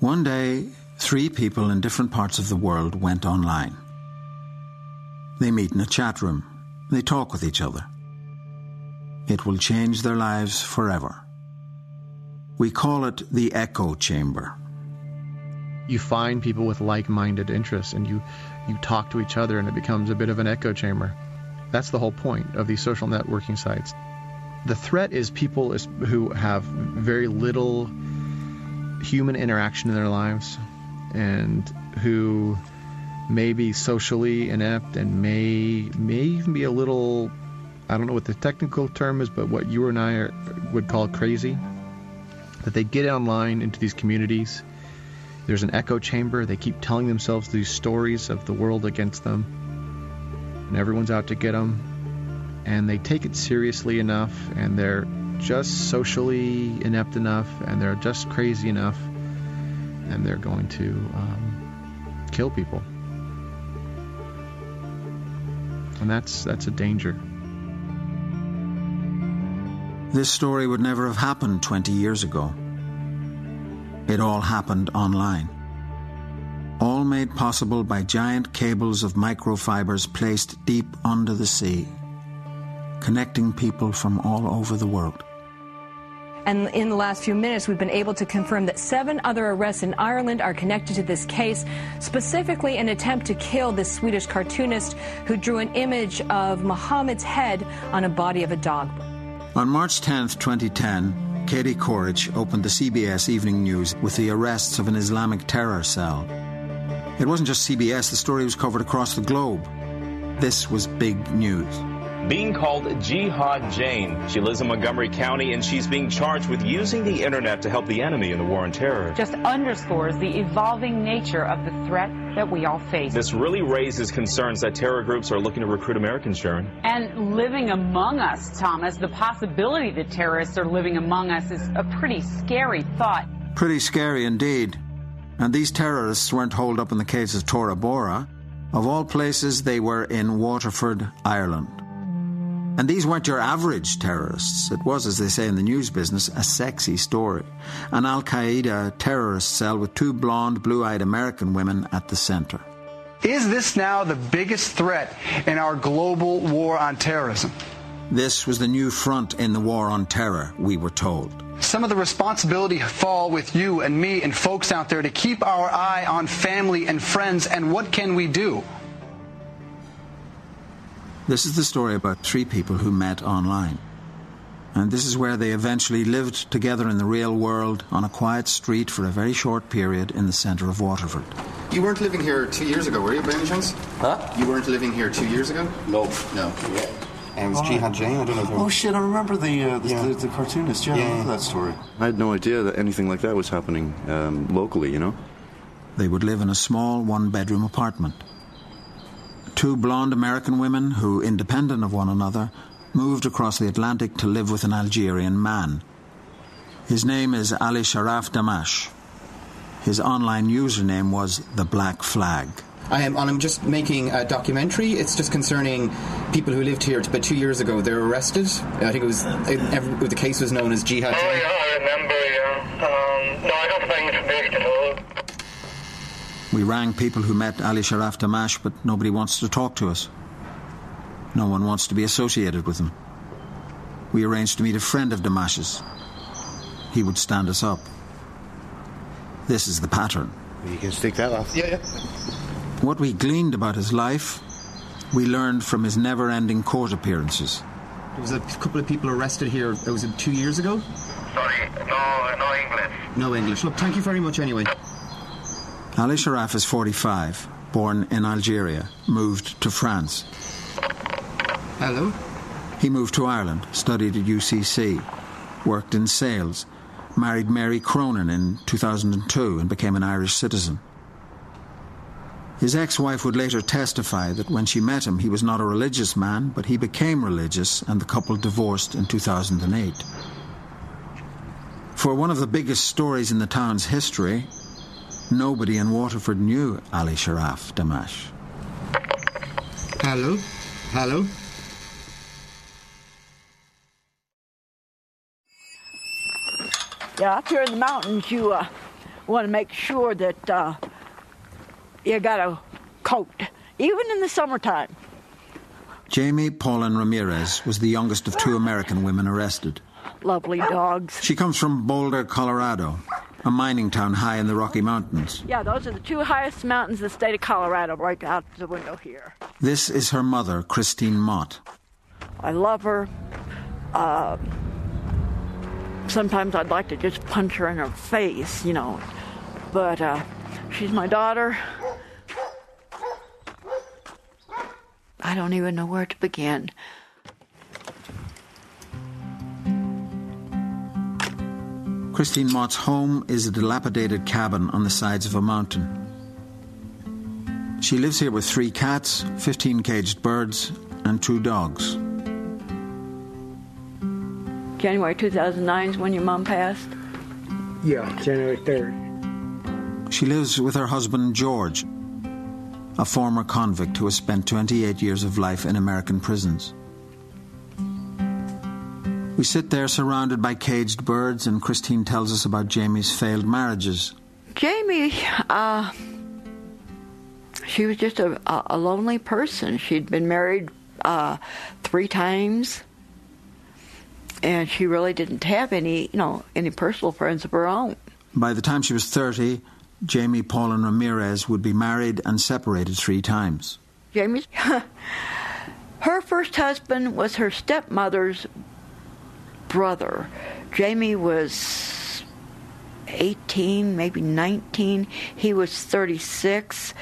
One day, three people in different parts of the world went online. They meet in a chat room. They talk with each other. It will change their lives forever. We call it the echo chamber. You find people with like-minded interests and you you talk to each other and it becomes a bit of an echo chamber. That's the whole point of these social networking sites. The threat is people who have very little human interaction in their lives and who may be socially inept and may may even be a little I don't know what the technical term is, but what you and I are, would call crazy. That they get online into these communities. There's an echo chamber. They keep telling themselves these stories of the world against them, and everyone's out to get them. And they take it seriously enough, and they're just socially inept enough, and they're just crazy enough, and they're going to um, kill people. And that's that's a danger. This story would never have happened 20 years ago. It all happened online. All made possible by giant cables of microfibers placed deep under the sea, connecting people from all over the world. And in the last few minutes, we've been able to confirm that seven other arrests in Ireland are connected to this case, specifically an attempt to kill this Swedish cartoonist who drew an image of Muhammad's head on a body of a dog. On March 10, 2010, Katie Couric opened the CBS Evening News with the arrests of an Islamic terror cell. It wasn't just CBS, the story was covered across the globe. This was big news being called Jihad Jane. She lives in Montgomery County and she's being charged with using the internet to help the enemy in the war on terror. Just underscores the evolving nature of the threat that we all face. This really raises concerns that terror groups are looking to recruit Americans, Sharon. And living among us, Thomas, the possibility that terrorists are living among us is a pretty scary thought. Pretty scary indeed. And these terrorists weren't holed up in the caves of Tora Bora. Of all places, they were in Waterford, Ireland. And these weren't your average terrorists. It was, as they say in the news business, a sexy story. An Al Qaeda terrorist cell with two blonde, blue eyed American women at the center. Is this now the biggest threat in our global war on terrorism? This was the new front in the war on terror, we were told. Some of the responsibility fall with you and me and folks out there to keep our eye on family and friends. And what can we do? This is the story about three people who met online. And this is where they eventually lived together in the real world on a quiet street for a very short period in the centre of Waterford. You weren't living here two years ago, were you, by any chance? Huh? You weren't living here two years ago? No. No. Yeah. And it was oh. Jihad Jane? I don't know if Oh, shit, I remember the, uh, the, yeah. the, the, cartoonist. Yeah, yeah, I remember that story. I had no idea that anything like that was happening um, locally, you know? They would live in a small one bedroom apartment two blonde American women who, independent of one another, moved across the Atlantic to live with an Algerian man. His name is Ali Sharaf Damache. His online username was The Black Flag. I am, and I'm just making a documentary. It's just concerning people who lived here about two years ago. They're arrested. I think it was it, the case was known as Jihad. Oh, yeah, I remember. Yeah. Um, no, I don't think it's based at all. We rang people who met Ali Sharaf Damache, but nobody wants to talk to us. No one wants to be associated with him. We arranged to meet a friend of Damache's. He would stand us up. This is the pattern. You can stick that off. Yeah, yeah. What we gleaned about his life, we learned from his never ending court appearances. There was a couple of people arrested here, it was it two years ago? Sorry, no, no English. No English. Look, thank you very much anyway. Ali Sharaf is 45, born in Algeria, moved to France. Hello. He moved to Ireland, studied at UCC, worked in sales, married Mary Cronin in 2002 and became an Irish citizen. His ex wife would later testify that when she met him, he was not a religious man, but he became religious, and the couple divorced in 2008. For one of the biggest stories in the town's history, Nobody in Waterford knew Ali Sharaf Damache. Hello? Hello? Yeah, up here in the mountains, you uh, want to make sure that uh, you got a coat, even in the summertime. Jamie Paulin Ramirez was the youngest of two American women arrested. Lovely dogs. She comes from Boulder, Colorado, a mining town high in the Rocky Mountains. Yeah, those are the two highest mountains in the state of Colorado, right out the window here. This is her mother, Christine Mott. I love her. Uh, sometimes I'd like to just punch her in her face, you know. But uh, she's my daughter. I don't even know where to begin. Christine Mott's home is a dilapidated cabin on the sides of a mountain. She lives here with three cats, 15 caged birds, and two dogs. January 2009 is when your mom passed? Yeah, January 3rd. She lives with her husband, George, a former convict who has spent 28 years of life in American prisons. We sit there surrounded by caged birds, and Christine tells us about Jamie's failed marriages. Jamie, uh, she was just a, a, lonely person. She'd been married uh, three times, and she really didn't have any, you know, any personal friends of her own. By the time she was 30, Jamie Paulin Ramirez would be married and separated three times. Jamie's. her first husband was her stepmother's brother. Jamie was 18, maybe 19. He was 36.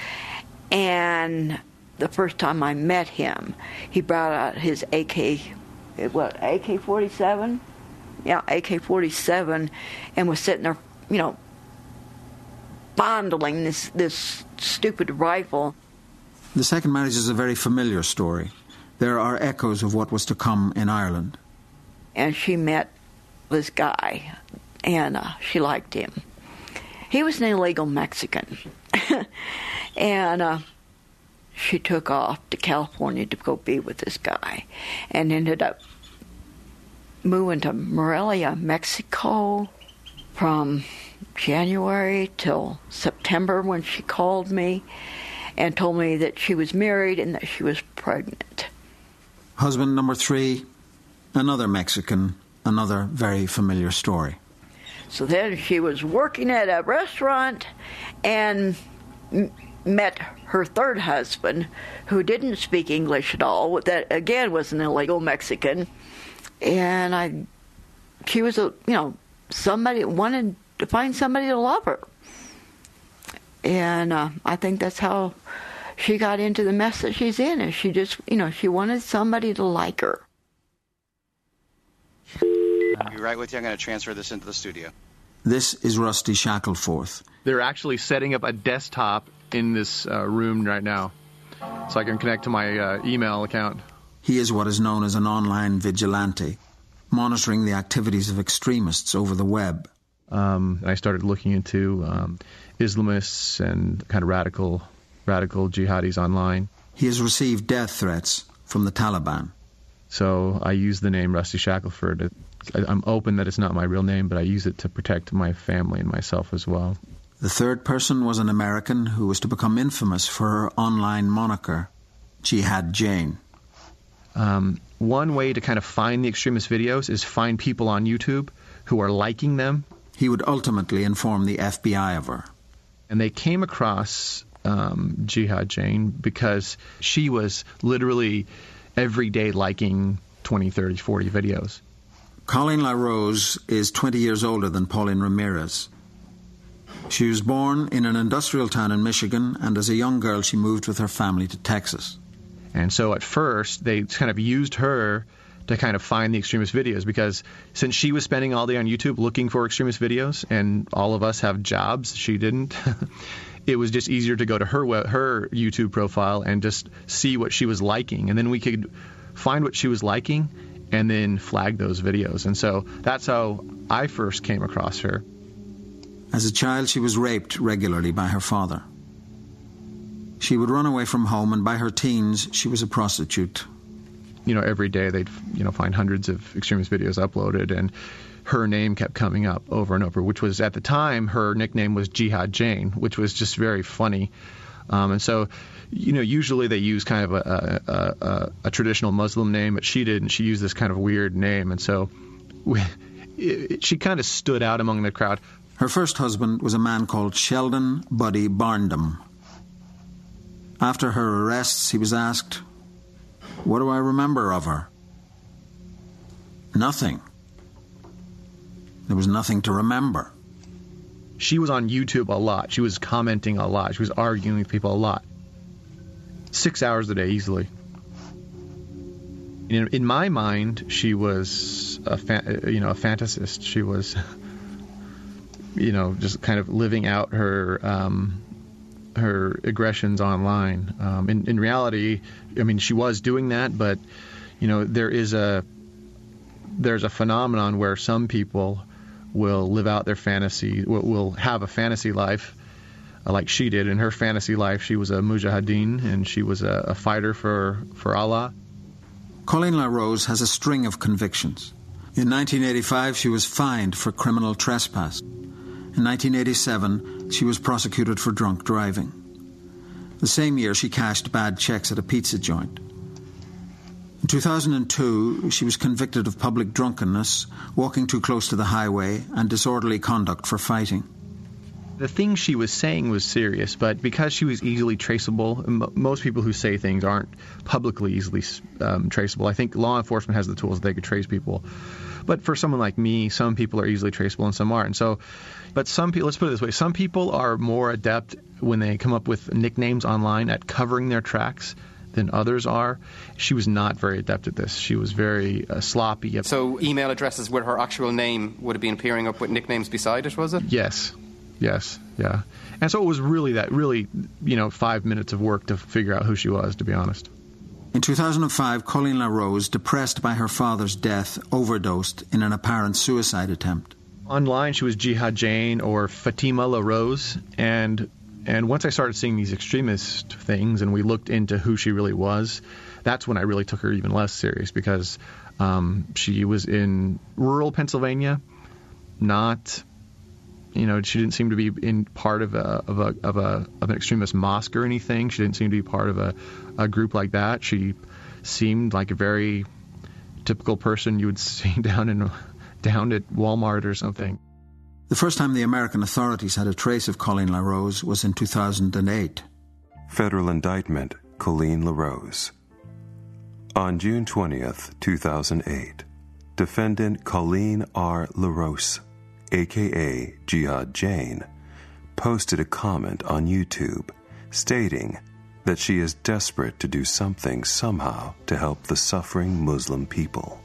And the first time I met him, he brought out his AK, what, AK 47? Yeah, AK 47, and was sitting there, you know, fondling this, this stupid rifle. The second marriage is a very familiar story. There are echoes of what was to come in Ireland and she met this guy, and uh, she liked him. He was an illegal Mexican, and uh, she took off to California to go be with this guy, and ended up moving to Morelia, Mexico, from January till September when she called me and told me that she was married and that she was pregnant. Husband number three Another Mexican, another very familiar story. So then she was working at a restaurant and m- met her third husband, who didn't speak English at all. That again was an illegal Mexican, and I, she was a you know somebody wanted to find somebody to love her, and uh, I think that's how she got into the mess that she's in. Is she just you know she wanted somebody to like her. I'll be right with you. I'm going to transfer this into the studio. This is Rusty Shackelford. They're actually setting up a desktop in this uh, room right now, so I can connect to my uh, email account. He is what is known as an online vigilante, monitoring the activities of extremists over the web. Um, I started looking into um, Islamists and kind of radical, radical jihadis online. He has received death threats from the Taliban. So I use the name Rusty Shackelford I'm open that it's not my real name, but I use it to protect my family and myself as well. The third person was an American who was to become infamous for her online moniker, Jihad Jane. Um, one way to kind of find the extremist videos is find people on YouTube who are liking them. He would ultimately inform the FBI of her. And they came across um, Jihad Jane because she was literally every day liking 20, 30, 40 videos. Colleen LaRose is 20 years older than Paulin Ramirez. She was born in an industrial town in Michigan, and as a young girl, she moved with her family to Texas. And so at first, they kind of used her to kind of find the extremist videos because since she was spending all day on YouTube looking for extremist videos, and all of us have jobs, she didn't. it was just easier to go to her her YouTube profile and just see what she was liking, and then we could find what she was liking and then flag those videos. And so that's how I first came across her. As a child, she was raped regularly by her father. She would run away from home, and by her teens, she was a prostitute. You know, every day they'd you know find hundreds of extremist videos uploaded, and her name kept coming up over and over, which was at the time her nickname was Jihad Jane, which was just very funny. Um, and so, you know, usually they use kind of a, a, a, a, traditional Muslim name, but she didn't. She used this kind of weird name, and so we, it, she kind of stood out among the crowd. Her first husband was a man called Sheldon Buddy Barndom. After her arrests, he was asked, What do I remember of her? Nothing. There was nothing to remember. She was on YouTube a lot. She was commenting a lot. She was arguing with people a lot. Six hours a day, easily. In, in my mind, she was a you know a fantasist. She was you know just kind of living out her um, her aggressions online. Um, in, in reality, I mean, she was doing that, but you know there is a there's a phenomenon where some people will live out their fantasy, will, will have a fantasy life uh, like she did. In her fantasy life, she was a mujahideen and she was a, a fighter for, for Allah. Colleen LaRose has a string of convictions. In 1985, she was fined for criminal trespass. In 1987, she was prosecuted for drunk driving. The same year, she cashed bad checks at a pizza joint. In 2002, she was convicted of public drunkenness, walking too close to the highway, and disorderly conduct for fighting. The thing she was saying was serious, but because she was easily traceable, m- most people who say things aren't publicly easily um, traceable. I think law enforcement has the tools that they could trace people. But for someone like me, some people are easily traceable and some aren't. So, but some people, let's put it this way, some people are more adept when they come up with nicknames online at covering their tracks than others are. She was not very adept at this. She was very uh, sloppy. So, email addresses where her actual name would have been appearing up with nicknames beside it, was it? Yes. Yes. Yeah. And so it was really that, really, you know, five minutes of work to figure out who she was, to be honest. In 2005, Colleen LaRose, depressed by her father's death, overdosed in an apparent suicide attempt. Online, she was Jihad Jane or Fatima LaRose, and and once I started seeing these extremist things and we looked into who she really was, that's when I really took her even less serious because um, she was in rural Pennsylvania, not, you know, she didn't seem to be in part of a of a of a of an extremist mosque or anything. She didn't seem to be part of a, a group like that. She seemed like a very typical person you would see down in down at Walmart or something. The first time the American authorities had a trace of Colleen LaRose was in 2008. Federal indictment Colleen LaRose. On June 20th, 2008, defendant Colleen R. LaRose, aka Jihad Jane, posted a comment on YouTube stating that she is desperate to do something somehow to help the suffering Muslim people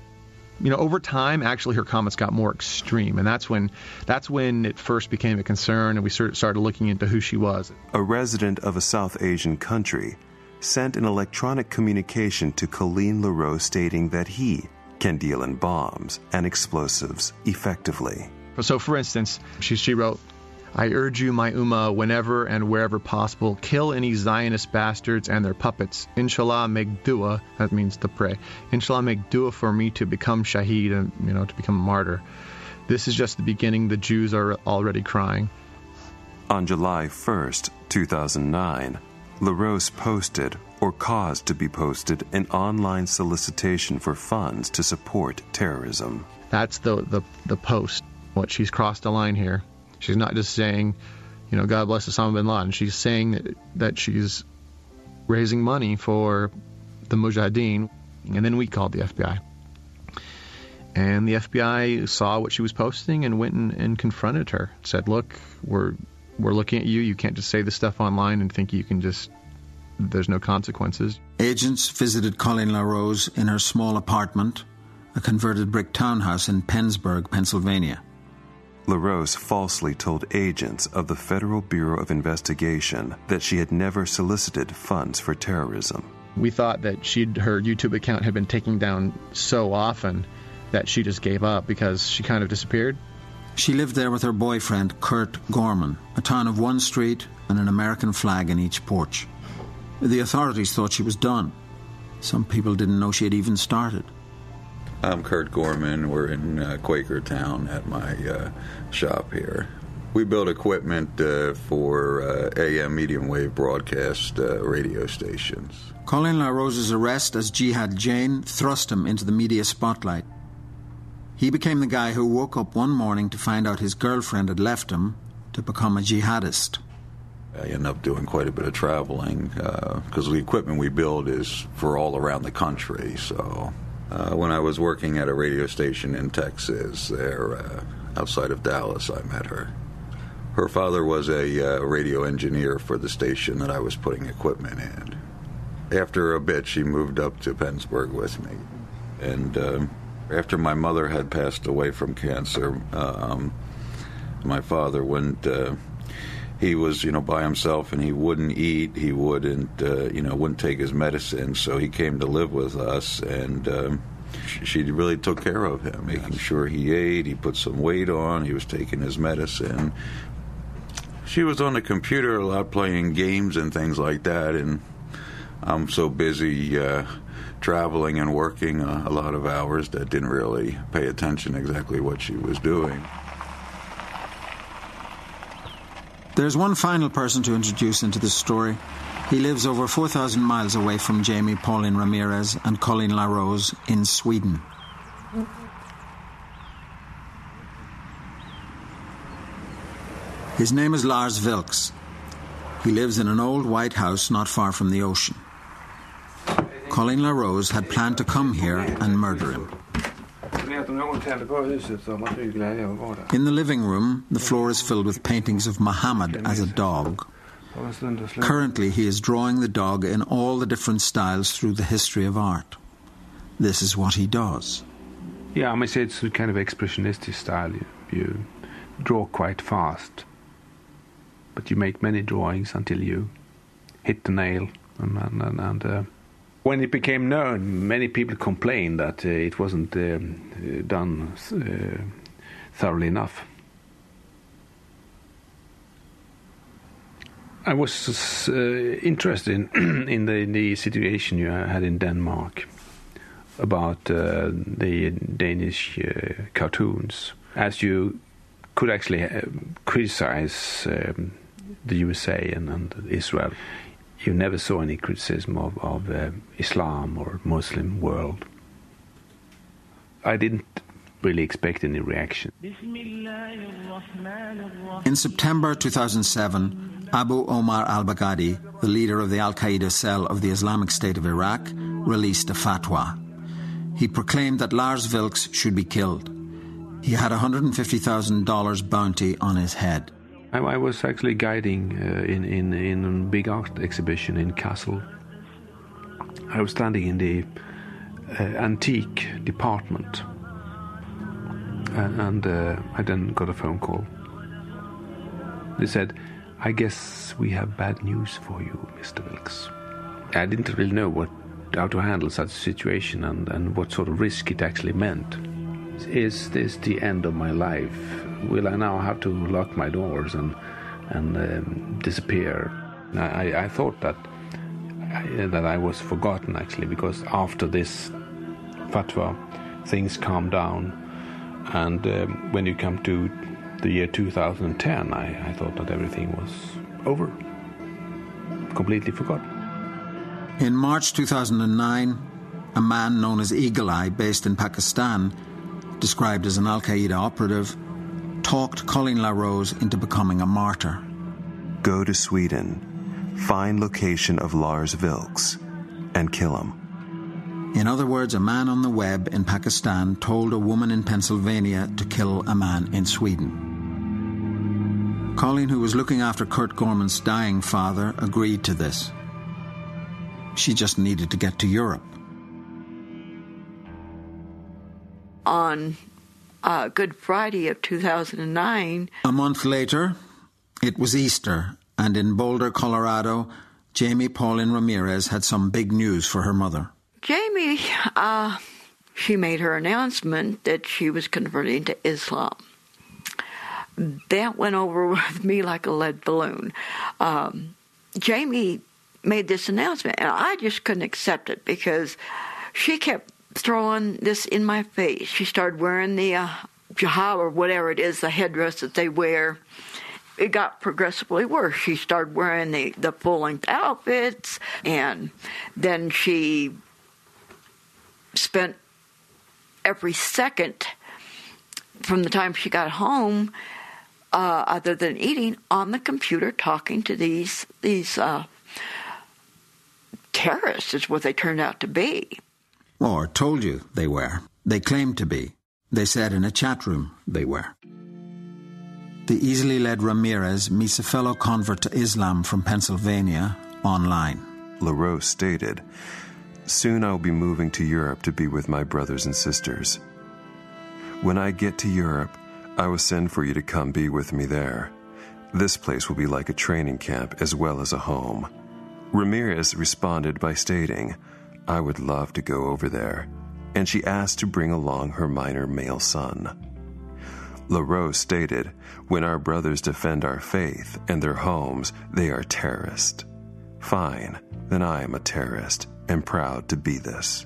you know, over time, actually, her comments got more extreme, and that's when that's when it first became a concern, and we started looking into who she was. A resident of a South Asian country sent an electronic communication to Colleen LaRose stating that he can deal in bombs and explosives effectively. So, for instance, she, she wrote, I urge you, my Ummah, whenever and wherever possible, kill any Zionist bastards and their puppets. Inshallah, make dua, that means to pray. Inshallah, make dua for me to become shaheed and, you know, to become a martyr. This is just the beginning. The Jews are already crying. On July 1st, 2009, LaRose posted or caused to be posted an online solicitation for funds to support terrorism. That's the, the, the post. What she's crossed the line here. She's not just saying, you know, God bless Osama bin Laden. She's saying that, that she's raising money for the Mujahideen. And then we called the FBI. And the FBI saw what she was posting and went and, and confronted her. Said, look, we're we're looking at you. You can't just say this stuff online and think you can just there's no consequences. Agents visited Colleen LaRose in her small apartment, a converted brick townhouse in Pennsburg, Pennsylvania. LaRose falsely told agents of the Federal Bureau of Investigation that she had never solicited funds for terrorism. We thought that she'd her YouTube account had been taken down so often that she just gave up because she kind of disappeared. She lived there with her boyfriend, Kurt Gorman, a town of one street and an American flag in each porch. The authorities thought she was done. Some people didn't know she had even started. I'm Kurt Gorman. We're in uh, Quakertown at my uh, shop here. We build equipment uh, for uh, AM medium wave broadcast uh, radio stations. Colleen LaRose's arrest as Jihad Jane thrust him into the media spotlight. He became the guy who woke up one morning to find out his girlfriend had left him to become a jihadist. I end up doing quite a bit of traveling because uh, the equipment we build is for all around the country. So uh, when I was working at a radio station in Texas, there uh, outside of Dallas, I met her. Her father was a uh, radio engineer for the station that I was putting equipment in. After a bit, she moved up to Pennsburg with me, and um, after my mother had passed away from cancer, um, my father went he was you know by himself and he wouldn't eat he wouldn't uh, you know wouldn't take his medicine. So he came to live with us and um, she really took care of him making sure he ate he put some weight on he was taking his medicine. She was on the computer a lot playing games and things like that. And i'm so busy uh, traveling and working uh, a lot of hours that didn't really pay attention exactly what she was doing There's one final person to introduce into this story. He lives over 4,000 miles away from Jamie Paulin Ramirez and Colleen LaRose in Sweden. His name is Lars Vilks. He lives in an old white house not far from the ocean. Colleen LaRose had planned to come here and murder him. In the living room, the floor is filled with paintings of Muhammad as a dog. Currently, he is drawing the dog in all the different styles through the history of art. This is what he does. Yeah, I might say it's a kind of expressionistic style. You, you draw quite fast, but you make many drawings until you hit the nail and, and, and uh, when it became known, many people complained that uh, it wasn't um, done uh, thoroughly enough. I was uh, interested in, in the, the, situation you had in Denmark about uh, the Danish uh, cartoons, as you could actually uh, criticize um, the USA and, and Israel you never saw any criticism of, of uh, Islam or Muslim world. I didn't really expect any reaction. In September 2007, Abu Omar al Baghdadi, the leader of the Al Qaeda cell of the Islamic State of Iraq, released a fatwa. He proclaimed that Lars Vilks should be killed. He had a $150,000 bounty on his head. I, I was actually guiding uh, in, in, in a big art exhibition in Kassel. I was standing in the uh, antique department, and, uh, I then got a phone call. They said, I guess we have bad news for you, Mr. Vilks. I didn't really know what, how to handle such a situation and, and what sort of risk it actually meant. Is this the end of my life? will I now have to lock my doors and and um, disappear? I, I thought that I, that I was forgotten actually because after this fatwa, things calmed down, and um, when you come to the year 2010, I, I thought that everything was over, completely forgotten. In March 2009, a man known as Eagle Eye, based in Pakistan, described as an Al Qaeda operative, talked Colleen LaRose into becoming a martyr. Go to Sweden, find location of Lars Vilks, and kill him. In other words, a man on the web in Pakistan told a woman in Pennsylvania to kill a man in Sweden. Colleen, who was looking after Kurt Gorman's dying father, agreed to this. She just needed to get to Europe. On uh, Good Friday of 2009. A month later, it was Easter, and in Boulder, Colorado, Jamie Paulin Ramirez had some big news for her mother. Jamie, uh, she made her announcement that she was converting to Islam. That went over with me like a lead balloon. Um, Jamie made this announcement, and I just couldn't accept it because she kept throwing this in my face. She started wearing the uh, jihad or whatever it is, the headdress that they wear. It got progressively worse. She started wearing the, the full length outfits, and then she spent every second from the time she got home, uh, other than eating, on the computer talking to these these uh, terrorists. Is what they turned out to be. Or told you they were. They claimed to be. They said in a chat room they were. The easily led Ramirez meets a fellow convert to Islam from Pennsylvania online. LaRose stated, Soon I will be moving to Europe to be with my brothers and sisters. When I get to Europe, I will send for you to come be with me there. This place will be like a training camp as well as a home. Ramirez responded by stating, I would love to go over there, and she asked to bring along her minor male son. LaRose stated, When our brothers defend our faith and their homes, they are terrorists. Fine, then I am a terrorist and proud to be this.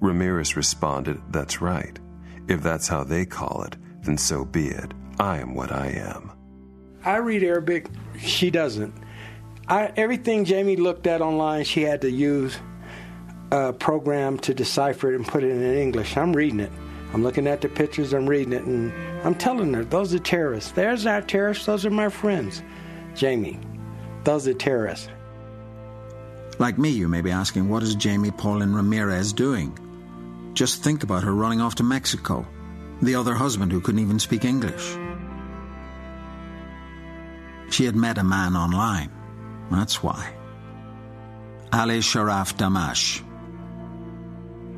Ramirez responded, That's right. If that's how they call it, then so be it. I am what I am. I read Arabic, she doesn't. I, everything Jamie looked at online, she had to use a program to decipher it and put it in English. I'm reading it. I'm looking at the pictures, I'm reading it, and I'm telling her, those are terrorists. There's our terrorists, those are my friends. Jamie, those are terrorists. Like me, you may be asking, what is Jamie Paulin Ramirez doing? Just think about her running off to Mexico, the other husband who couldn't even speak English. She had met a man online. That's why. Ali Sharaf Damache.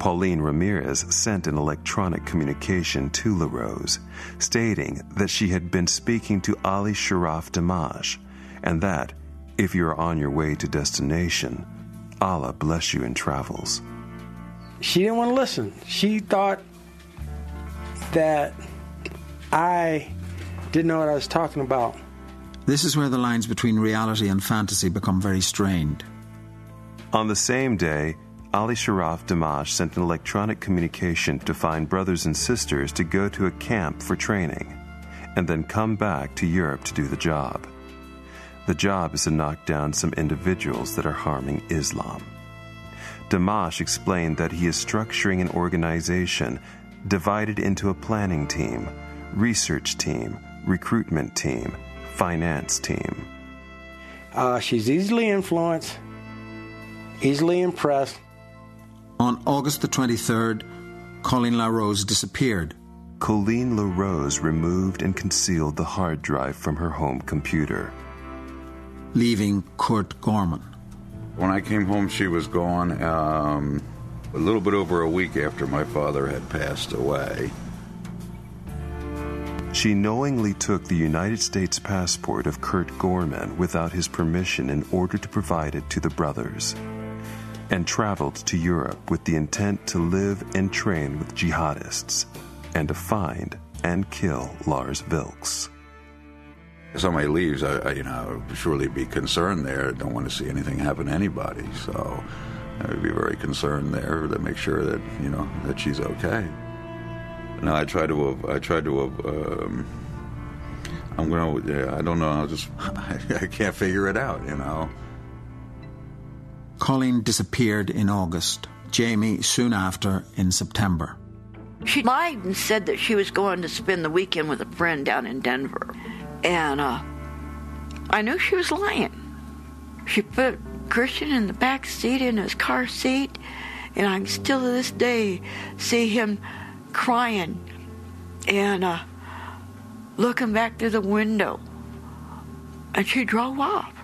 Paulin Ramirez sent an electronic communication to LaRose stating that she had been speaking to Ali Sharaf Damache and that, if you are on your way to destination, Allah bless you in travels. She didn't want to listen. She thought that I didn't know what I was talking about. This is where the lines between reality and fantasy become very strained. On the same day, Ali Sharaf Damache sent an electronic communication to find brothers and sisters to go to a camp for training and then come back to Europe to do the job. The job is to knock down some individuals that are harming Islam. Damache explained that he is structuring an organization divided into a planning team, research team, recruitment team, finance team. Uh, she's easily influenced, easily impressed. On August the 23rd, Colleen LaRose disappeared. Colleen LaRose removed and concealed the hard drive from her home computer, leaving Kurt Gorman. When I came home, she was gone. Um, a little bit over a week after my father had passed away. She knowingly took the United States passport of Kurt Gorman without his permission in order to provide it to the brothers, and traveled to Europe with the intent to live and train with jihadists, and to find and kill Lars Vilks. Somebody leaves, I, I, you know, surely be concerned there. I don't want to see anything happen to anybody, so I would be very concerned there to make sure that you know that she's okay. No, I try to. I try to. Um, I'm gonna. Yeah, I don't know. I just. I can't figure it out. You know. Colleen disappeared in August. Jamie soon after in September. She lied and said that she was going to spend the weekend with a friend down in Denver. And uh, I knew she was lying. She put Christian in the back seat in his car seat, and I can still to this day see him crying and uh, looking back through the window. And she drove off.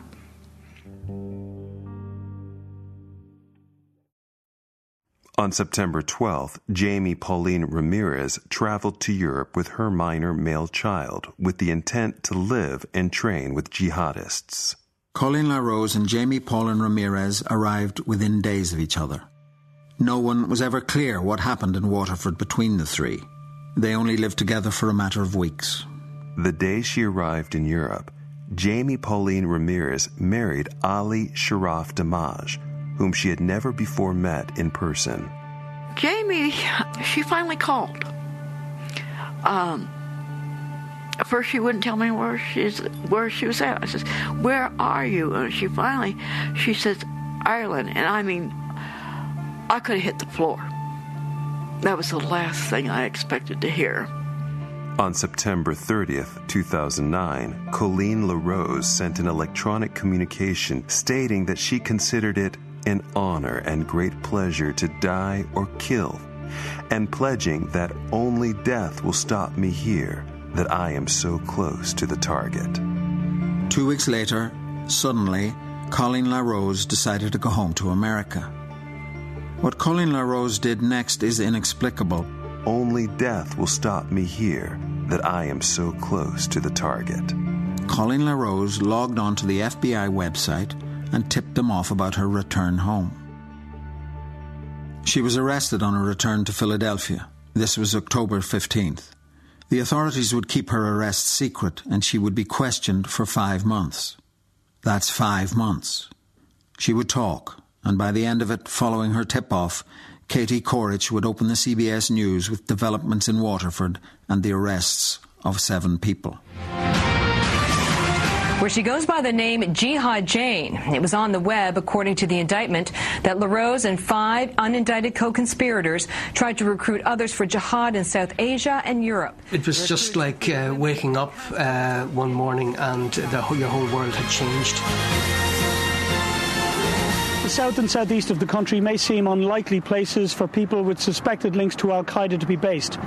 On September 12th, Jamie Paulin Ramirez traveled to Europe with her minor male child with the intent to live and train with jihadists. Colleen LaRose and Jamie Paulin Ramirez arrived within days of each other. No one was ever clear what happened in Waterford between the three. They only lived together for a matter of weeks. The day she arrived in Europe, Jamie Paulin Ramirez married Ali Sharaf Damache, whom she had never before met in person. Jamie, she finally called. Um, at first she wouldn't tell me where she's where she was at. I says, "Where are you?" And she finally, she says, "Ireland." And I mean, I could have hit the floor. That was the last thing I expected to hear. On September 30th, 2009, Colleen LaRose sent an electronic communication stating that she considered it an honor and great pleasure to die or kill, and pledging that only death will stop me here, that I am so close to the target. Two weeks later, suddenly, Colleen LaRose decided to go home to America. What Colleen LaRose did next is inexplicable. Only death will stop me here, that I am so close to the target. Colleen LaRose logged onto the FBI website and tipped them off about her return home. She was arrested on her return to Philadelphia. This was October 15th. The authorities would keep her arrest secret and she would be questioned for five months. That's five months. She would talk, and by the end of it, following her tip off, Katie Couric would open the CBS News with developments in Waterford and the arrests of seven people where she goes by the name Jihad Jane. It was on the web, according to the indictment, that LaRose and five unindicted co-conspirators tried to recruit others for jihad in South Asia and Europe. It was just like uh, waking up uh, one morning and the, your whole world had changed. The south and southeast of the country may seem unlikely places for people with suspected links to Al Qaeda to be based.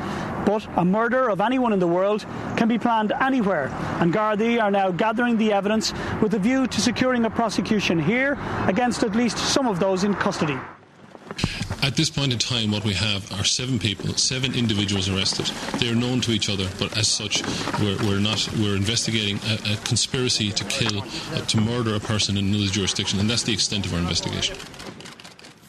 But a murder of anyone in the world can be planned anywhere, and Gardaí are now gathering the evidence with a view to securing a prosecution here against at least some of those in custody. At this point in time, what we have are seven people, seven individuals arrested. They are known to each other, but as such, we're, we're not. We're investigating a, a conspiracy to kill, uh, to murder a person in another jurisdiction, and that's the extent of our investigation.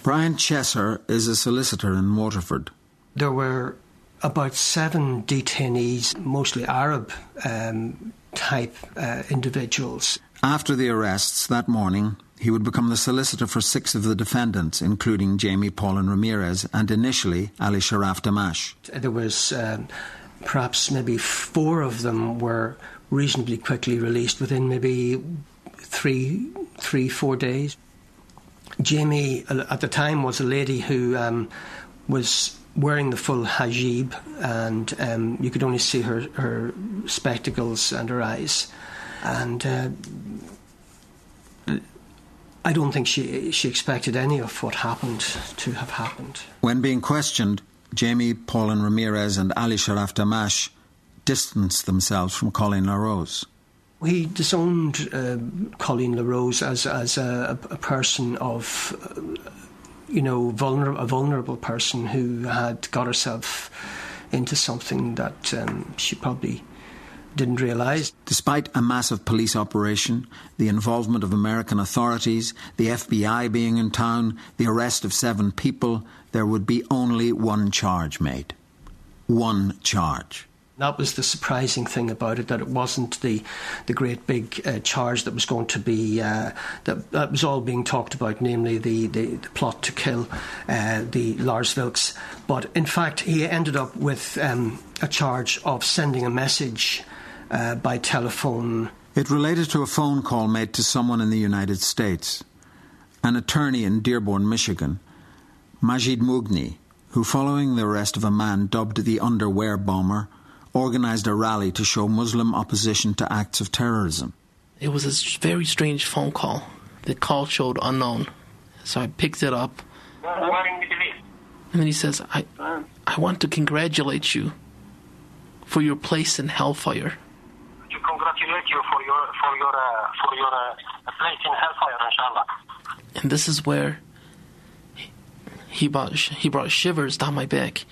Brian Chesser is a solicitor in Waterford. There were about seven detainees, mostly Arab um, type uh, individuals. After the arrests that morning, he would become the solicitor for six of the defendants, including Jamie Paulin Ramirez and initially Ali Sharaf Damache. There was um, perhaps maybe four of them were reasonably quickly released within maybe three, three, four days. Jamie, uh, at the time, was a lady who um, was wearing the full hijab, and um, you could only see her, her spectacles and her eyes. And uh, I don't think she she expected any of what happened to have happened. When being questioned, Jamie Paulin Ramirez and Ali Sharaf Damache distanced themselves from Colleen LaRose. He disowned uh, Colleen LaRose as as a, a person of, uh, you know, vulner- a vulnerable person who had got herself into something that um, she probably didn't realize. Despite a massive police operation, the involvement of American authorities, the FBI being in town, the arrest of seven people, there would be only one charge made. One charge. That was the surprising thing about it, that it wasn't the, the great big uh, charge that was going to be, uh, that, that was all being talked about, namely the, the, the plot to kill uh, the Lars Vilks. But in fact, he ended up with um, a charge of sending a message uh, by telephone. It related to a phone call made to someone in the United States. An attorney in Dearborn, Michigan, Majid Moughni, who, following the arrest of a man dubbed the Underwear Bomber, organized a rally to show Muslim opposition to acts of terrorism. It was a very strange phone call. The call showed unknown. So I picked it up. And then he says, I, I want to congratulate you for your place in hellfire congratulate you for your for your uh, for your uh, place in hellfire, inshallah. And this is where he brought he brought shivers down my back.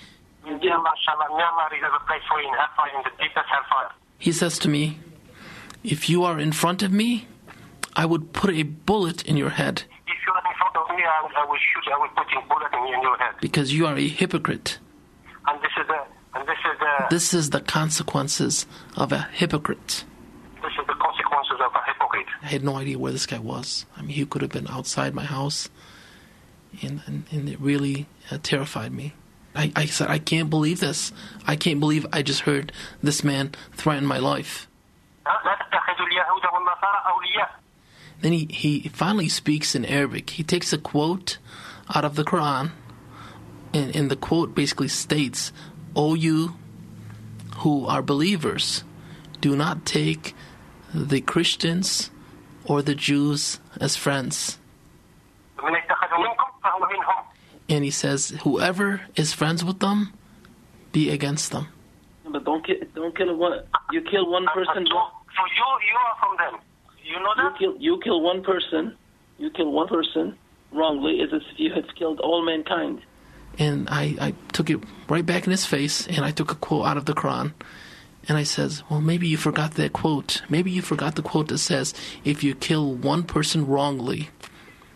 He says to me, "If you are in front of me, I would put a bullet in your head." If you are in front of me, I, I will shoot. I will put a bullet in your head. Because you are a hypocrite. And this is the and this is the this is the consequences of a hypocrite. This is the consequences of a hypocrite. I had no idea where this guy was. I mean, he could have been outside my house. and, and, and it really uh, terrified me. I, I said, I can't believe this. I can't believe I just heard this man threaten my life. Then he, he finally speaks in Arabic. He takes a quote out of the Quran, and, and the quote basically states, O you who are believers, do not take the Christians or the Jews as friends. And he says, whoever is friends with them, be against them. But don't kill, don't kill one. You kill one person. So, so you you are from them. You know that? You kill, you kill one person. You kill one person wrongly, is as if you had killed all mankind. And I, I took it right back in his face, and I took a quote out of the Quran. And I says, well, maybe you forgot that quote. Maybe you forgot the quote that says, if you kill one person wrongly,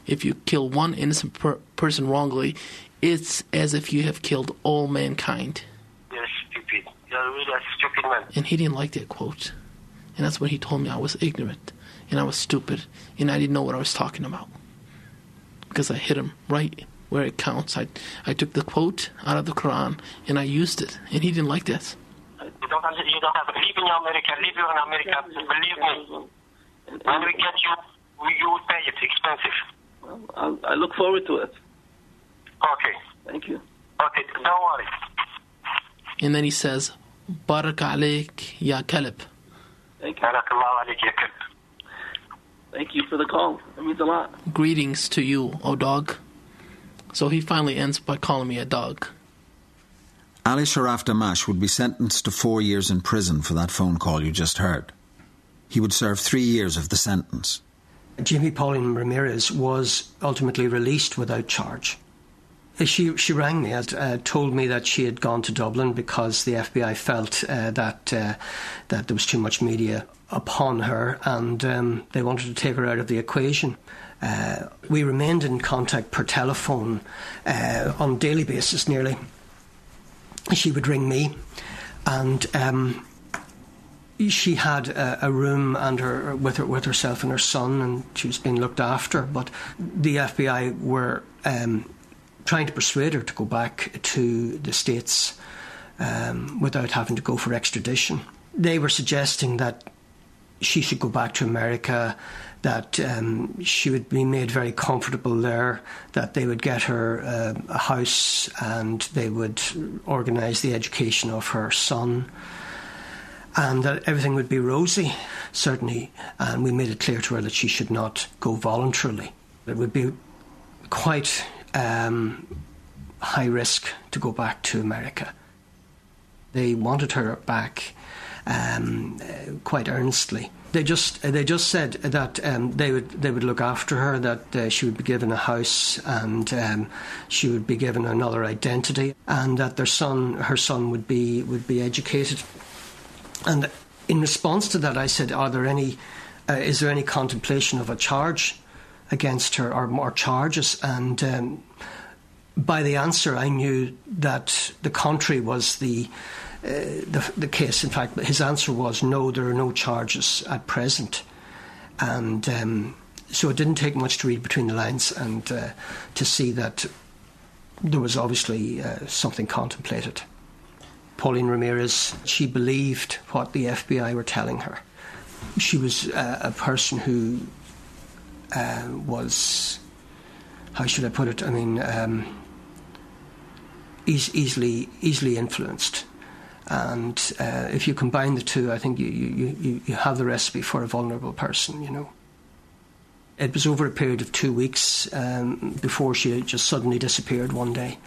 if you kill one innocent per- person wrongly, it's as if you have killed all mankind. You're stupid. You're really a stupid man. And he didn't like that quote. And that's when he told me I was ignorant and I was stupid and I didn't know what I was talking about. Because I hit him right where it counts. I, I took the quote out of the Quran and I used it, and he didn't like that. You don't, you don't have to live in America, live in America. Believe me. When we get you, you will pay it expensive. I'll, I look forward to it. Okay. Thank you. Okay, don't worry. And then he says, Barak alaik ya kalib. Thank you. Barakallahu alayk ya kalb. Thank you for the call. It means a lot. Greetings to you, O dog. So he finally ends by calling me a dog. Ali Sharaf Damache would be sentenced to four years in prison for that phone call you just heard. He would serve three years of the sentence. Jamie Paulin Ramirez was ultimately released without charge. She she rang me and uh, told me that she had gone to Dublin because the FBI felt uh, that uh, that there was too much media upon her, and um, they wanted to take her out of the equation. Uh, we remained in contact per telephone uh, on a daily basis, nearly. She would ring me, and um, she had a, a, room and her with her with herself and her son, and she was being looked after. But the FBI were um, trying to persuade her to go back to the states um, without having to go for extradition. They were suggesting that she should go back to America, that um, she would be made very comfortable there, that they would get her uh, a house and they would organise the education of her son, and that everything would be rosy, certainly. And we made it clear to her that she should not go voluntarily. It would be quite um, high risk to go back to America. They wanted her back um, quite earnestly. They just they just said that um, they would they would look after her, that uh, she would be given a house and um, she would be given another identity, and that their son her son would be would be educated. And in response to that, I said, "Are there any? Uh, is there any contemplation of a charge against her, or more charges?" And um, by the answer, I knew that the contrary was the uh, the, the case. In fact, his answer was no, there are no charges at present. And um, so it didn't take much to read between the lines and uh, to see that there was obviously uh, something contemplated. Paulin Ramirez, she believed what the FBI were telling her. She was uh, a person who uh, was, how should I put it? I mean, um, easily easily influenced. And uh, if you combine the two, I think you, you, you have the recipe for a vulnerable person, you know. It was over a period of two weeks um, before she just suddenly disappeared one day.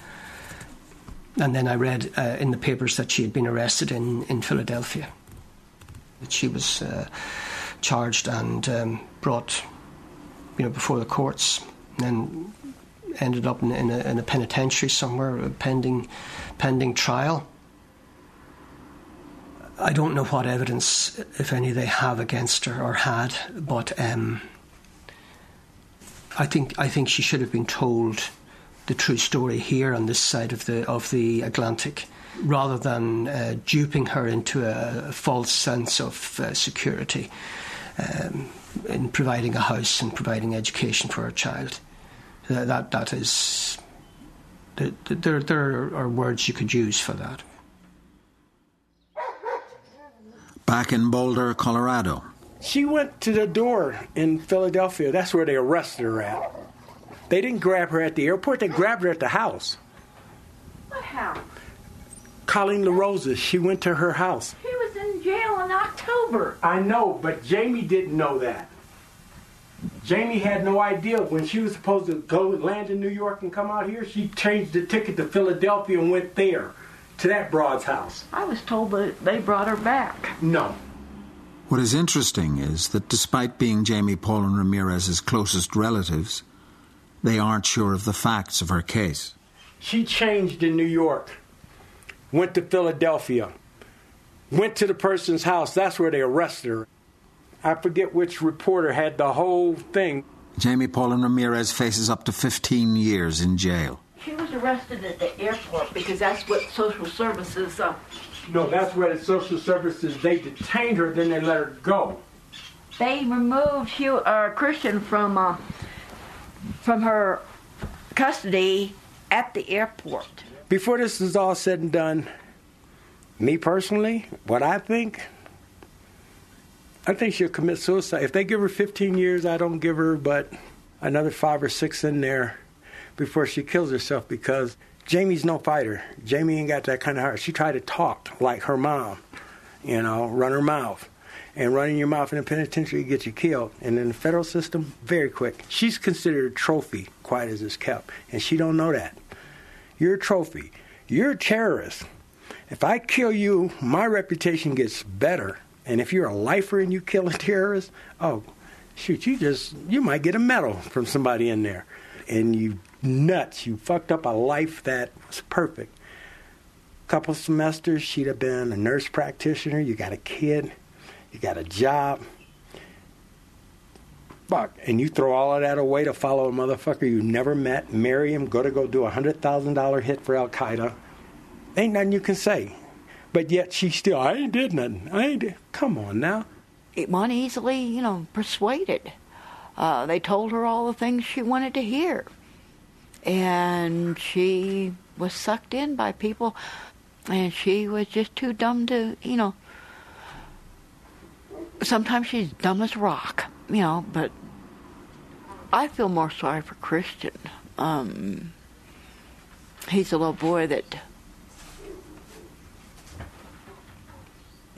And then I read uh, in the papers that she had been arrested in, in Philadelphia. That she was uh, charged and um, brought, you know, before the courts, and then ended up in, in, a, in a penitentiary somewhere, pending pending trial. I don't know what evidence, if any, they have against her or had, but um, I think I think she should have been told the true story here on this side of the of the Atlantic, rather than uh, duping her into a, false sense of uh, security um, in providing a house and providing education for her child. That, that, is. There, there are words you could use for that. Back in Boulder, Colorado. She went to the door in Philadelphia. That's where they arrested her at. They didn't grab her at the airport, they grabbed her at the house. What house? Colleen LaRose, she went to her house. She was in jail in October. I know, but Jamie didn't know that. Jamie had no idea when she was supposed to go land in New York and come out here. She changed the ticket to Philadelphia and went there to that broad's house. I was told that they brought her back. No. What is interesting is that despite being Jamie Paulin Ramirez's closest relatives, they aren't sure of the facts of her case. She changed in New York, went to Philadelphia, went to the person's house. That's where they arrested her. I forget which reporter had the whole thing. Jamie Paulin Ramirez faces up to 15 years in jail. She was arrested at the airport because that's what social services. Uh, no, that's where the social services they detained her, then they let her go. They removed Hugh, uh, Christian from uh, from her custody at the airport. Before this is all said and done, me personally, what I think, I think she'll commit suicide. If they give her 15 years, I don't give her but another five or six in there before she kills herself because Jamie's no fighter. Jamie ain't got that kind of heart. She tried to talk like her mom, you know, run her mouth and running your mouth in a penitentiary gets you killed. And in the federal system, very quick. She's considered a trophy, quiet as it's kept, and she don't know that. You're a trophy. You're a terrorist. If I kill you, my reputation gets better. And if you're a lifer and you kill a terrorist, oh, shoot, you just you might get a medal from somebody in there. And you nuts, you fucked up a life that was perfect. Couple semesters, she'd have been a nurse practitioner. You got a kid you got a job. Fuck. And you throw all of that away to follow a motherfucker you never met, marry him, go to go do a $100,000 hit for Al Qaeda. Ain't nothing you can say. But yet she still, I ain't did nothing. I ain't did. Come on now. It wasn't easily, you know, persuaded. Uh, they told her all the things she wanted to hear. And she was sucked in by people, and she was just too dumb to, you know, sometimes she's dumb as rock, you know, but I feel more sorry for Christian. Um, he's a little boy that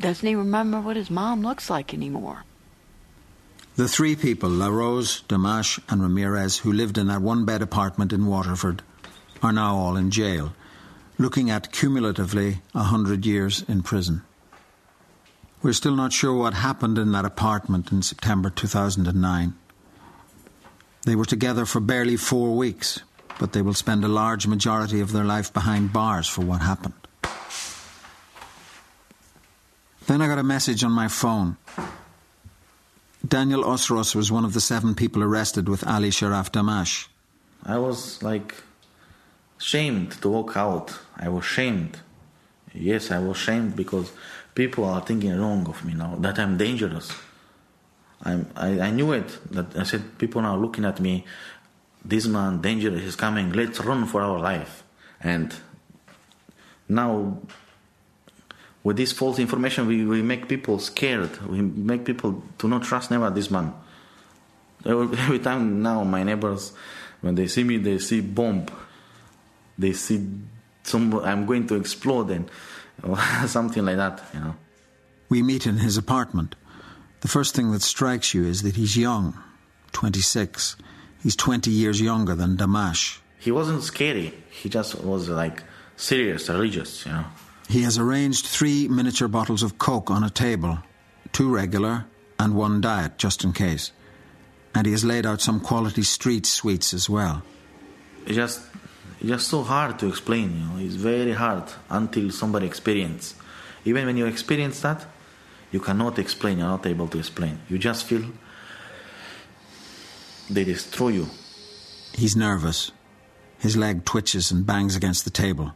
doesn't even remember what his mom looks like anymore. The three people, LaRose, Damache, and Ramirez, who lived in that one bed apartment in Waterford, are now all in jail, looking at cumulatively a hundred years in prison. We're still not sure what happened in that apartment in September 2009. They were together for barely four weeks, but they will spend a large majority of their life behind bars for what happened. Then I got a message on my phone. Daniel Osros was one of the seven people arrested with Ali Sharaf Damache. I was like shamed to walk out. I was shamed. Yes, I was shamed because people are thinking wrong of me now, that I'm dangerous. I'm, I, I knew it, that I said, people are looking at me, this man dangerous is coming, let's run for our life. And now, with this false information, we, we make people scared. We make people to not trust never this man. Every time now, my neighbors, when they see me, they see bomb. They see some, I'm going to explode and something like that, you know. We meet in his apartment. The first thing that strikes you is that he's young, 26. He's 20 years younger than Damache. He wasn't scary. He just was like serious, religious, you know. He has arranged three miniature bottles of Coke on a table, two regular and one diet, just in case. And he has laid out some quality street sweets as well. It just it's just so hard to explain, you know. It's very hard until somebody experiences. Even when you experience that, you cannot explain, you're not able to explain. You just feel they destroy you. He's nervous. His leg twitches and bangs against the table.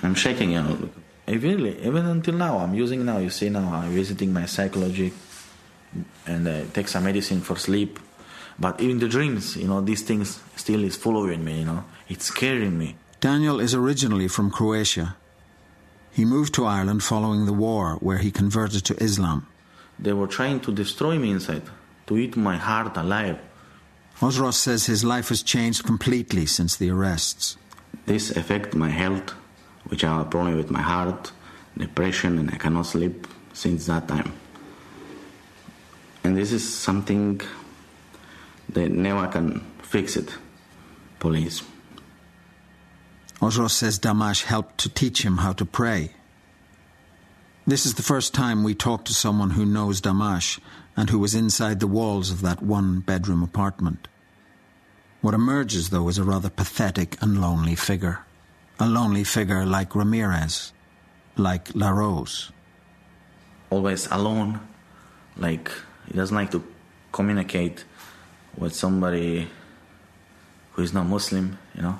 I'm shaking, you know. I really, even until now, I'm using now, you see now, I'm visiting my psychology and I take some medicine for sleep. But even the dreams, you know, these things still is following me, you know. It's scaring me. Daniel is originally from Croatia. He moved to Ireland following the war, where he converted to Islam. They were trying to destroy me inside, to eat my heart alive. Osros says his life has changed completely since the arrests. This affect my health, which have a problem with my heart, depression, and I cannot sleep since that time. And this is something that never can fix it, police. Osros says Damache helped to teach him how to pray. This is the first time we talk to someone who knows Damache and who was inside the walls of that one bedroom apartment. What emerges, though, is a rather pathetic and lonely figure. A lonely figure like Ramirez, like LaRose. Always alone, like he doesn't like to communicate with somebody who is not Muslim, you know.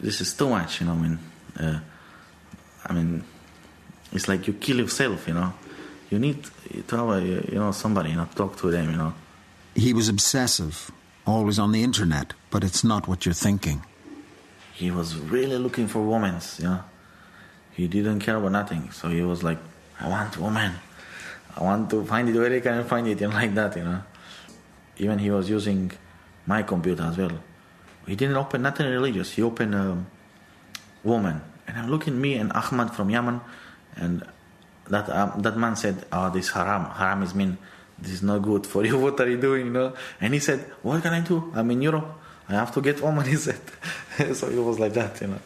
This is too much, you know. I mean, uh, I mean, it's like you kill yourself, you know. You need to have, a, you know, somebody, you know, talk to them, you know. He was obsessive, always on the internet, but it's not what you're thinking. He was really looking for women, you know. He didn't care about nothing, so he was like, I want woman. I want to find it where I can find it, and like that, you know. Even he was using my computer as well. He didn't open nothing religious. He opened um, woman, and I'm looking me and Ahmad from Yemen, and that um, that man said, "Oh, this haram. Haram is mean. This is not good for you. What are you doing?" You know. And he said, "What can I do? I'm in Europe. I have to get woman." He said. so it was like that, you know.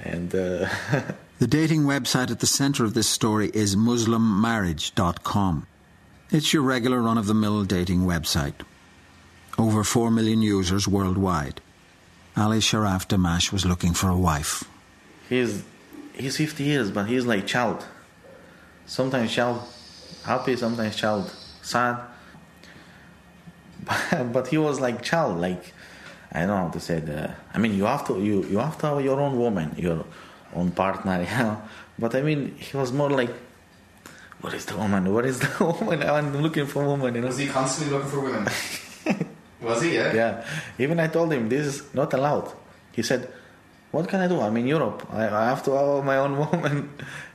And. Uh, The dating website at the center of this story is MuslimMarriage.com. It's your regular run of the mill dating website. Over 4 million users worldwide. Ali Sharaf Damache was looking for a wife. He's, he's 50 years, but he's like child. Sometimes child happy, sometimes child sad. But, but he was like child, like, I don't know how to say that. I mean, you have to, you, you have to have your own woman, your own partner, you know. But I mean, he was more like, "What is the woman? What is the woman? I'm looking for a woman." You know. Was he constantly looking for women? was he? Yeah. Yeah. Even I told him this is not allowed. He said, "What can I do? I'm in Europe. I, I have to have my own woman."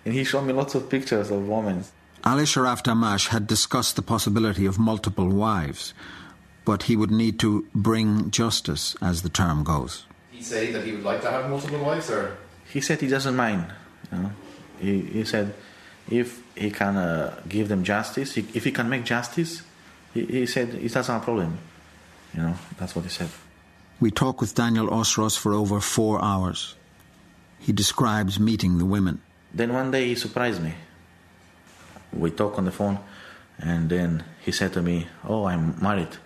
And he showed me lots of pictures of women. Ali Sharaf Damache had discussed the possibility of multiple wives, but he would need to bring justice, as the term goes. He say that he would like to have multiple wives, or he said he doesn't mind. You know? he, he said if he can uh, give them justice, he, if he can make justice, he, he said it doesn't have a problem. You know, that's what he said. We talk with Daniel Osros for over four hours. He describes meeting the women. Then one day he surprised me. We talk on the phone, and then he said to me, "Oh, I'm married."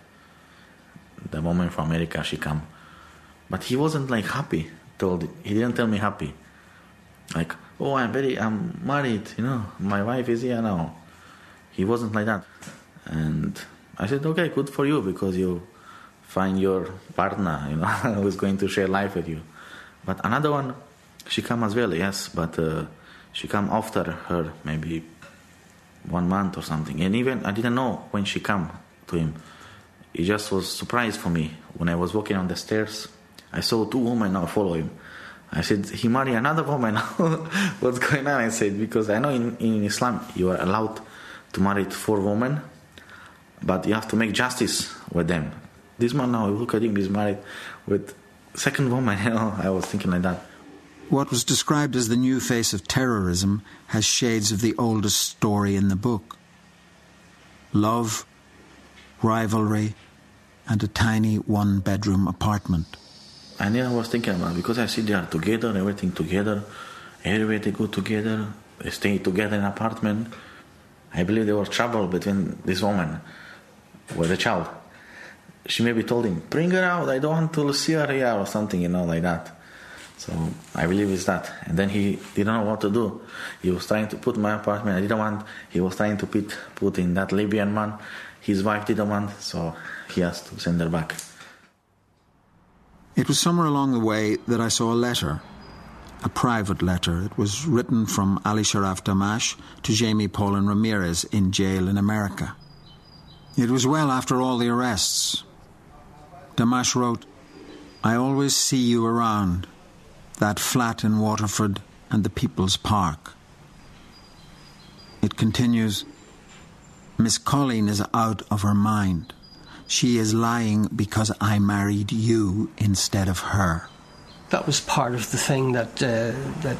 The woman from America, she come, but he wasn't like happy told he didn't tell me happy. Like, oh, I'm very, I'm married, you know, my wife is here now. He wasn't like that, and I said, okay, good for you because you find your partner, you know, who's going to share life with you. But another one, she come as well, yes, but uh, she come after her maybe one month or something, and even I didn't know when she come to him. It just was surprise for me when I was walking on the stairs I saw two women now follow him. I said, he married another woman. What's going on? I said, because I know in, in Islam you are allowed to marry four women, but you have to make justice with them. This man now, look at him, he's married with second woman. I was thinking like that. What was described as the new face of terrorism has shades of the oldest story in the book. Love, rivalry, and a tiny one bedroom apartment. And then I was thinking about because I see they are together, everything together, everywhere they go together, they stay together in apartment. I believe there was trouble between this woman with the child. She maybe told him, "Bring her out. I don't want to see her here," or something, you know, like that. So I believe it's that. And then he didn't know what to do. He was trying to put my apartment. I didn't want. He was trying to put put in that Libyan man. His wife didn't want, so he has to send her back. It was somewhere along the way that I saw a letter, a private letter. It was written from Ali Sharaf Damache to Jamie Paulin Ramirez in jail in America. It was well after all the arrests, Damache wrote, I always see you around, that flat in Waterford and the People's Park. It continues, Miss Colleen is out of her mind. She is lying because I married you instead of her. That was part of the thing that uh, that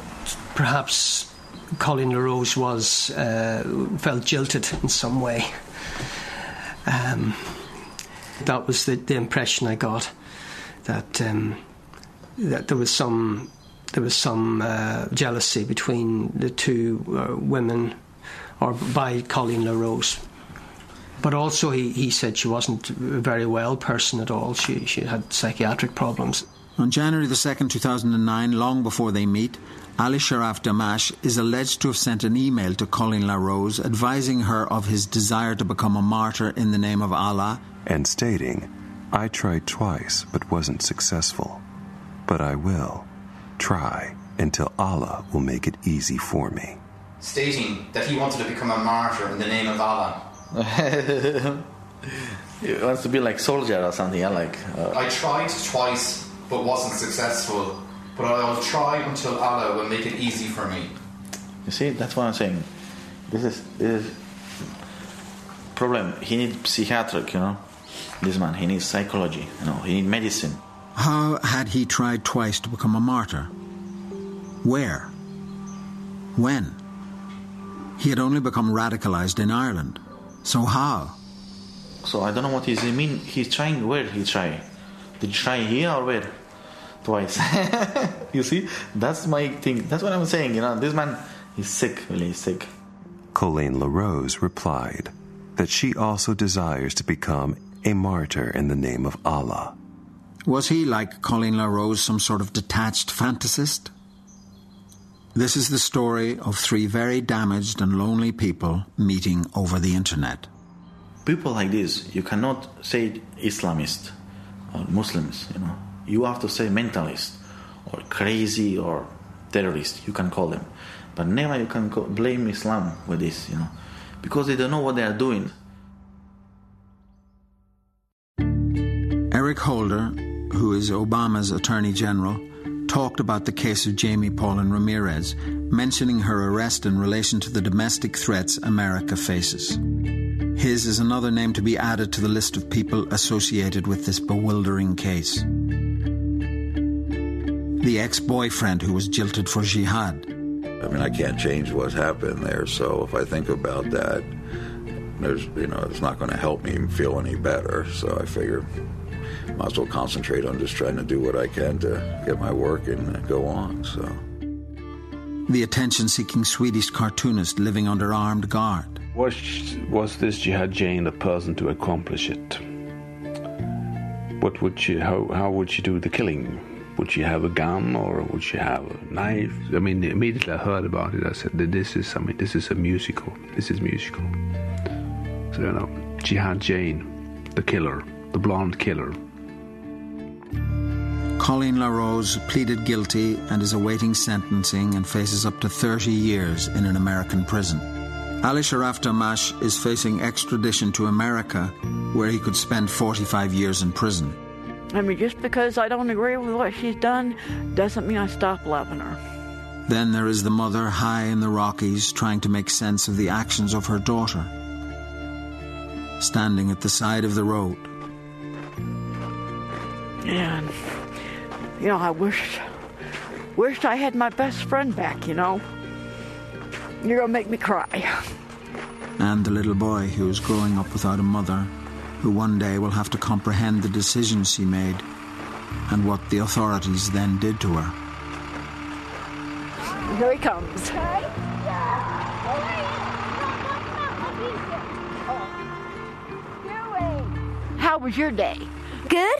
perhaps Colleen LaRose was uh, felt jilted in some way. Um, that was the, the impression I got that um, that there was some there was some uh, jealousy between the two uh, women, or by Colleen LaRose. But also, he, he said she wasn't a very well person at all. She she had psychiatric problems. On January the 2nd, 2009, long before they meet, Ali Sharaf Damache is alleged to have sent an email to Colleen LaRose advising her of his desire to become a martyr in the name of Allah and stating, I tried twice but wasn't successful. But I will try until Allah will make it easy for me. Stating that he wanted to become a martyr in the name of Allah. he wants to be like soldier or something. Yeah, like. Uh... I tried twice but wasn't successful. But I'll try until Allah will make it easy for me. You see, that's what I'm saying. This is this is problem. He needs psychiatric, you know. This man, he needs psychology, you know. He needs medicine. How had he tried twice to become a martyr? Where? When? He had only become radicalized in Ireland. So how? So I don't know what he mean. He's trying where he try. Did he try here or where? Twice. you see, that's my thing. That's what I'm saying. You know, this man is sick. Really sick. Colleen LaRose replied that she also desires to become a martyr in the name of Allah. Was he, like Colleen LaRose, some sort of detached fantasist? This is the story of three very damaged and lonely people meeting over the internet. People like this, you cannot say Islamist or Muslims, you know. You have to say mentalist or crazy or terrorist, you can call them. But never you can blame Islam with this, you know, because they don't know what they are doing. Eric Holder, who is Obama's Attorney General, talked about the case of Jamie Paulin Ramirez, mentioning her arrest in relation to the domestic threats America faces. His is another name to be added to the list of people associated with this bewildering case. The ex boyfriend who was jilted for jihad. I mean, I can't change what's happened there, so if I think about that, there's, you know, it's not going to help me feel any better. So I figure might as well concentrate on just trying to do what I can to get my work and go on. So. The attention seeking Swedish cartoonist living under armed guard. Was, was this Jihad Jane the person to accomplish it? What would she, how, how would she do the killing? Would she have a gun or would she have a knife? I mean, immediately I heard about it, I said that this is, I mean, this is a musical. This is musical. So, you know, Jihad Jane, the killer, the blonde killer, Colleen LaRose pleaded guilty and is awaiting sentencing and faces up to 30 years in an American prison. Ali Sharaf Damache is facing extradition to America, where he could spend 45 years in prison. I mean, just because I don't agree with what she's done doesn't mean I stop loving her. Then there is the mother high in the Rockies trying to make sense of the actions of her daughter. Standing at the side of the road. And you know, I wished wished I had my best friend back, you know. You're gonna make me cry. And the little boy who is growing up without a mother, who one day will have to comprehend the decisions she made and what the authorities then did to her. Here he comes. How was your day? Good.